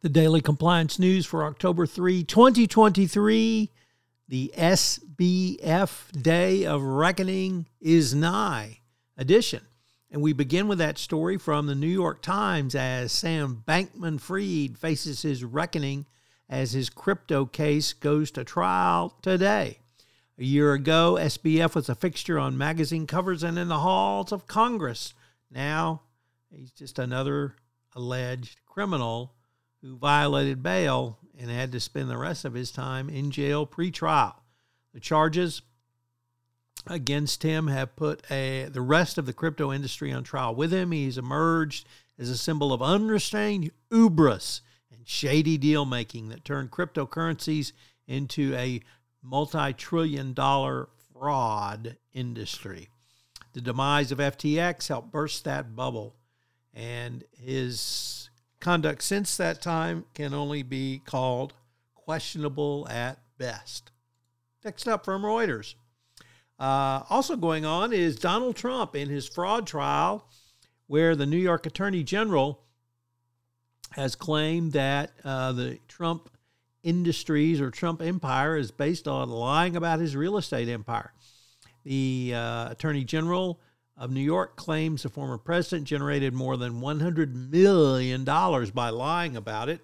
The daily compliance news for October 3, 2023. The SBF Day of Reckoning is nigh edition. And we begin with that story from the New York Times as Sam Bankman Fried faces his reckoning as his crypto case goes to trial today. A year ago, SBF was a fixture on magazine covers and in the halls of Congress. Now, he's just another alleged criminal who violated bail and had to spend the rest of his time in jail pre-trial. The charges against him have put a, the rest of the crypto industry on trial with him. He's emerged as a symbol of unrestrained hubris and shady deal making that turned cryptocurrencies into a multi trillion dollar fraud industry. The demise of FTX helped burst that bubble, and his Conduct since that time can only be called questionable at best. Next up from Reuters. Uh, also going on is Donald Trump in his fraud trial, where the New York Attorney General has claimed that uh, the Trump industries or Trump empire is based on lying about his real estate empire. The uh, Attorney General of New York claims the former president generated more than $100 million by lying about it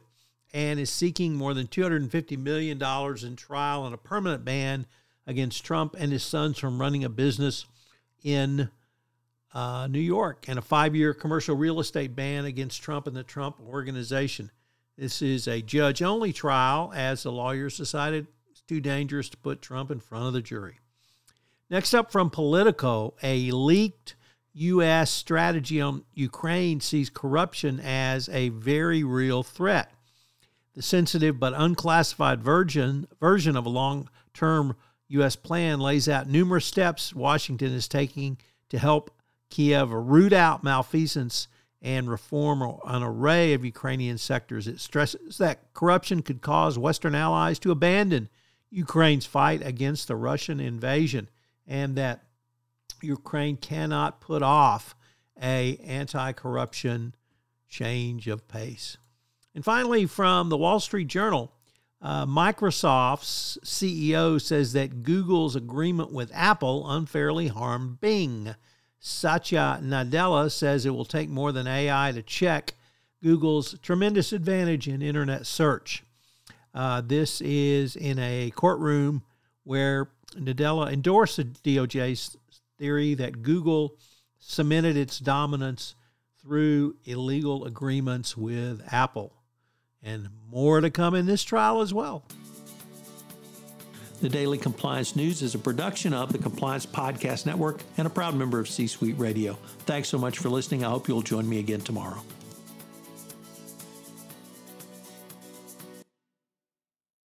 and is seeking more than $250 million in trial and a permanent ban against Trump and his sons from running a business in uh, New York and a five year commercial real estate ban against Trump and the Trump organization. This is a judge only trial as the lawyers decided it's too dangerous to put Trump in front of the jury. Next up from Politico, a leaked U.S. strategy on Ukraine sees corruption as a very real threat. The sensitive but unclassified version, version of a long term U.S. plan lays out numerous steps Washington is taking to help Kiev root out malfeasance and reform an array of Ukrainian sectors. It stresses that corruption could cause Western allies to abandon Ukraine's fight against the Russian invasion and that Ukraine cannot put off a anti-corruption change of pace. And finally, from the Wall Street Journal, uh, Microsoft's CEO says that Google's agreement with Apple unfairly harmed Bing. Satya Nadella says it will take more than AI to check Google's tremendous advantage in internet search. Uh, this is in a courtroom where Nadella endorsed the DOJ's theory that Google cemented its dominance through illegal agreements with Apple. And more to come in this trial as well. The Daily Compliance News is a production of the Compliance Podcast Network and a proud member of C Suite Radio. Thanks so much for listening. I hope you'll join me again tomorrow.